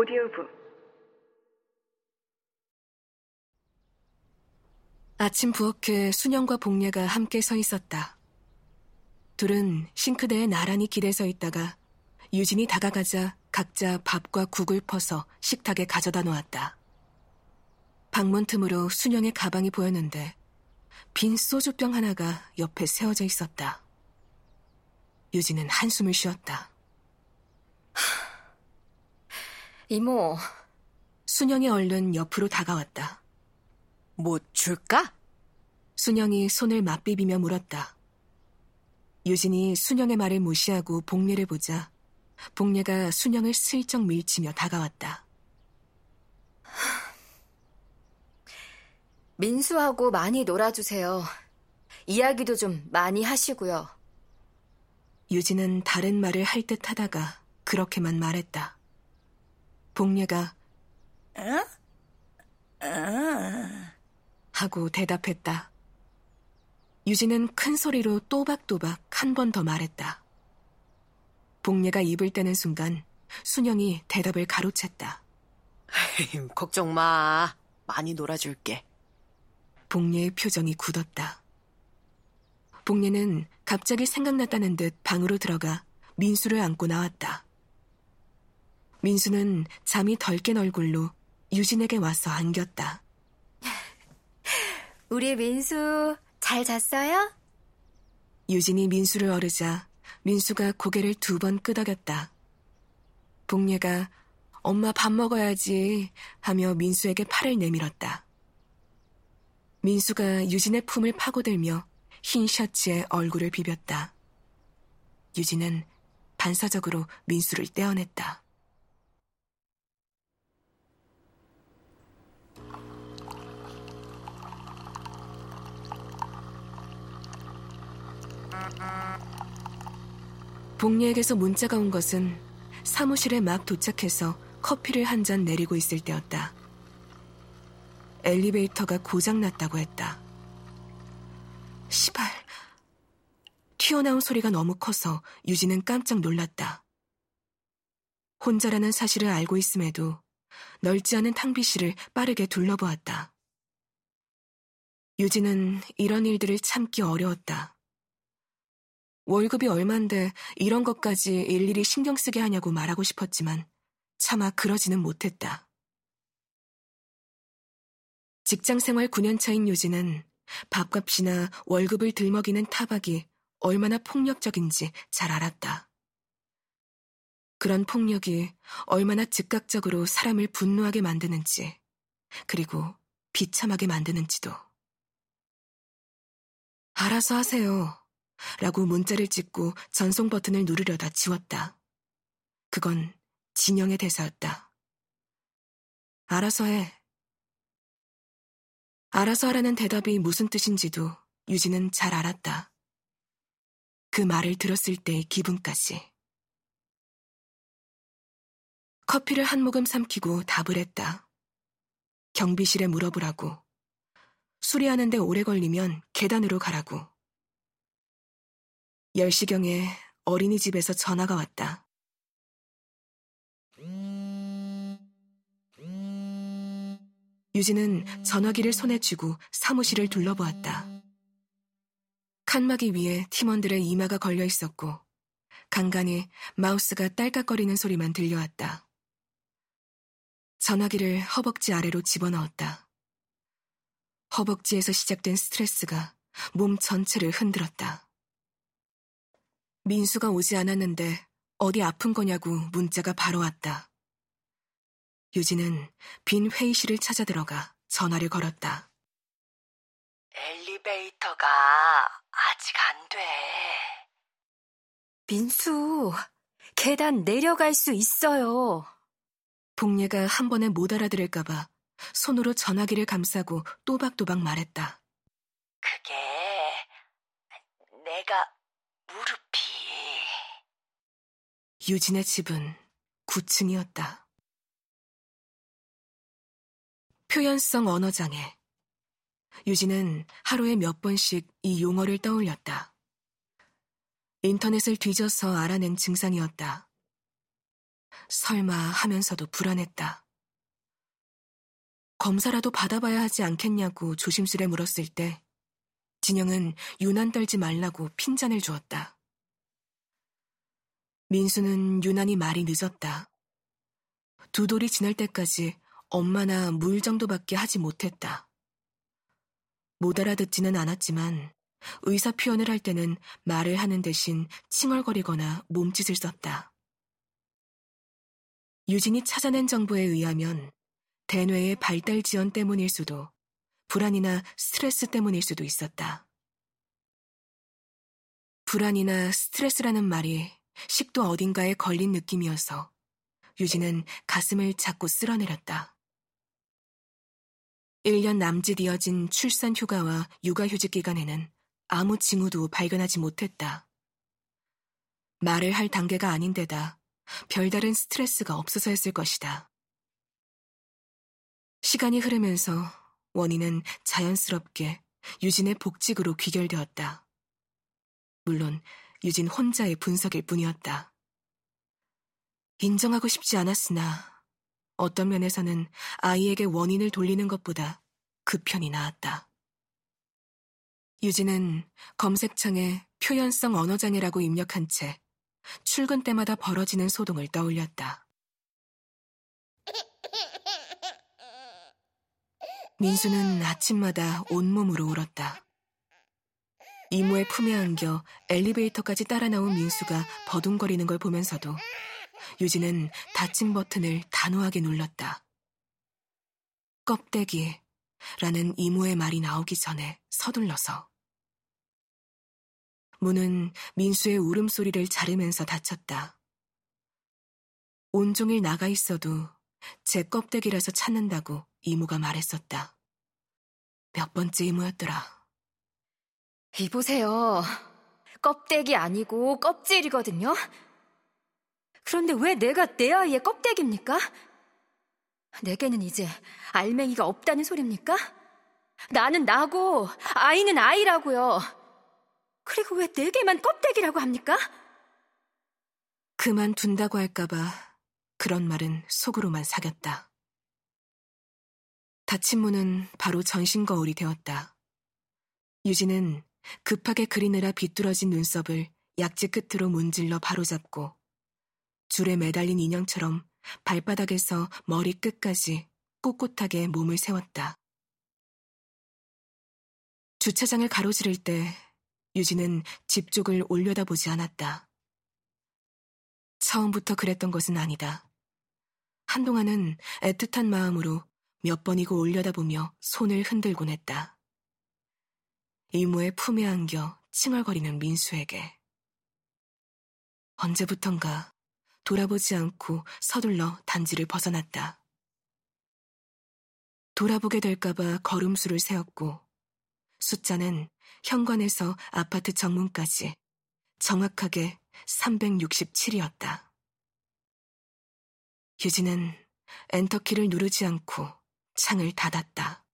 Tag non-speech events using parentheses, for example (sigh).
오디오북 아침 부엌에 순영과 복례가 함께 서 있었다. 둘은 싱크대에 나란히 기대 서 있다가 유진이 다가가자 각자 밥과 국을 퍼서 식탁에 가져다 놓았다. 방문 틈으로 순영의 가방이 보였는데 빈 소주병 하나가 옆에 세워져 있었다. 유진은 한숨을 쉬었다. 이모. 순영이 얼른 옆으로 다가왔다. 뭐 줄까? 순영이 손을 맞비비며 물었다. 유진이 순영의 말을 무시하고 복례를 보자 복례가 순영을 슬쩍 밀치며 다가왔다. 민수하고 많이 놀아주세요. 이야기도 좀 많이 하시고요. 유진은 다른 말을 할 듯 하다가 그렇게만 말했다. 복례가 응? 응. 하고 대답했다. 유진은 큰 소리로 또박또박 한 번 더 말했다. 복례가 입을 떼는 순간 순영이 대답을 가로챘다. 걱정 마. 많이 놀아줄게. 복례의 표정이 굳었다. 복례는 갑자기 생각났다는 듯 방으로 들어가 민수를 안고 나왔다. 민수는 잠이 덜 깬 얼굴로 유진에게 와서 안겼다. (laughs) 우리 민수 잘 잤어요? 유진이 민수를 어르자 민수가 고개를 두 번 끄덕였다. 복례가 엄마 밥 먹어야지 하며 민수에게 팔을 내밀었다. 민수가 유진의 품을 파고들며 흰 셔츠에 얼굴을 비볐다. 유진은 반사적으로 민수를 떼어냈다. 복리에게서 문자가 온 것은 사무실에 막 도착해서 커피를 한 잔 내리고 있을 때였다. 엘리베이터가 고장났다고 했다. 시발. 튀어나온 소리가 너무 커서 유진은 깜짝 놀랐다. 혼자라는 사실을 알고 있음에도 넓지 않은 탕비실을 빠르게 둘러보았다. 유진은 이런 일들을 참기 어려웠다. 월급이 얼만데 이런 것까지 일일이 신경 쓰게 하냐고 말하고 싶었지만 차마 그러지는 못했다. 직장 생활 9년 차인 유진은 밥값이나 월급을 들먹이는 타박이 얼마나 폭력적인지 잘 알았다. 그런 폭력이 얼마나 즉각적으로 사람을 분노하게 만드는지, 그리고 비참하게 만드는지도. 알아서 하세요. 라고 문자를 찍고 전송 버튼을 누르려다 지웠다. 그건 진영의 대사였다. 알아서 해. 알아서 하라는 대답이 무슨 뜻인지도 유진은 잘 알았다. 그 말을 들었을 때의 기분까지. 커피를 한 모금 삼키고 답을 했다. 경비실에 물어보라고. 수리하는데 오래 걸리면 계단으로 가라고. 10시경에 어린이집에서 전화가 왔다. 유진은 전화기를 손에 쥐고 사무실을 둘러보았다. 칸막이 위에 팀원들의 이마가 걸려 있었고, 간간히 마우스가 딸깍거리는 소리만 들려왔다. 전화기를 허벅지 아래로 집어넣었다. 허벅지에서 시작된 스트레스가 몸 전체를 흔들었다. 민수가 오지 않았는데 어디 아픈 거냐고 문자가 바로 왔다. 유진은 빈 회의실을 찾아 들어가 전화를 걸었다. 엘리베이터가 아직 안 돼. 민수, 계단 내려갈 수 있어요. 복례가 한 번에 못 알아들을까봐 손으로 전화기를 감싸고 또박또박 말했다. 그게 내가 무릎이 유진의 집은 9층이었다. 표현성 언어장애. 유진은 하루에 몇 번씩 이 용어를 떠올렸다. 인터넷을 뒤져서 알아낸 증상이었다. 설마 하면서도 불안했다. 검사라도 받아봐야 하지 않겠냐고 조심스레 물었을 때 진영은 유난 떨지 말라고 핀잔을 주었다. 민수는 유난히 말이 늦었다. 두 돌이 지날 때까지 엄마나 물 정도밖에 하지 못했다. 못 알아듣지는 않았지만 의사 표현을 할 때는 말을 하는 대신 칭얼거리거나 몸짓을 썼다. 유진이 찾아낸 정보에 의하면 대뇌의 발달 지연 때문일 수도 불안이나 스트레스 때문일 수도 있었다. 불안이나 스트레스라는 말이 식도 어딘가에 걸린 느낌이어서 유진은 가슴을 자꾸 쓸어내렸다. 1년 남짓 이어진 출산 휴가와 육아 휴직 기간에는 아무 징후도 발견하지 못했다. 말을 할 단계가 아닌데다 별다른 스트레스가 없어서 했을 것이다. 시간이 흐르면서 원인은 자연스럽게 유진의 복직으로 귀결되었다. 물론 유진 혼자의 분석일 뿐이었다. 인정하고 싶지 않았으나 어떤 면에서는 아이에게 원인을 돌리는 것보다 그 편이 나았다. 유진은 검색창에 표현성 언어장애라고 입력한 채 출근 때마다 벌어지는 소동을 떠올렸다. 민수는 아침마다 온몸으로 울었다. 이모의 품에 안겨 엘리베이터까지 따라 나온 민수가 버둥거리는 걸 보면서도 유진은 닫힌 버튼을 단호하게 눌렀다. 껍데기라는 이모의 말이 나오기 전에 서둘러서. 문은 민수의 울음소리를 자르면서 닫혔다. 온종일 나가 있어도 제 껍데기라서 찾는다고 이모가 말했었다. 몇 번째 이모였더라. 이보세요. 껍데기 아니고 껍질이거든요. 그런데 왜 내가 내 아이의 껍데기입니까? 내게는 이제 알맹이가 없다는 소리입니까? 나는 나고 아이는 아이라고요. 그리고 왜 내게만 껍데기라고 합니까? 그만둔다고 할까봐 그런 말은 속으로만 사겼다. 닫힌 문은 바로 전신 거울이 되었다. 유진은 급하게 그리느라 비뚤어진 눈썹을 약지 끝으로 문질러 바로잡고 줄에 매달린 인형처럼 발바닥에서 머리 끝까지 꼿꼿하게 몸을 세웠다. 주차장을 가로지를 때 유진은 집 쪽을 올려다보지 않았다. 처음부터 그랬던 것은 아니다. 한동안은 애틋한 마음으로 몇 번이고 올려다보며 손을 흔들곤 했다. 이모의 품에 안겨 칭얼거리는 민수에게. 언제부턴가 돌아보지 않고 서둘러 단지를 벗어났다. 돌아보게 될까봐 걸음수를 세웠고 숫자는 현관에서 아파트 정문까지 정확하게 367이었다. 유진은 엔터키를 누르지 않고 창을 닫았다.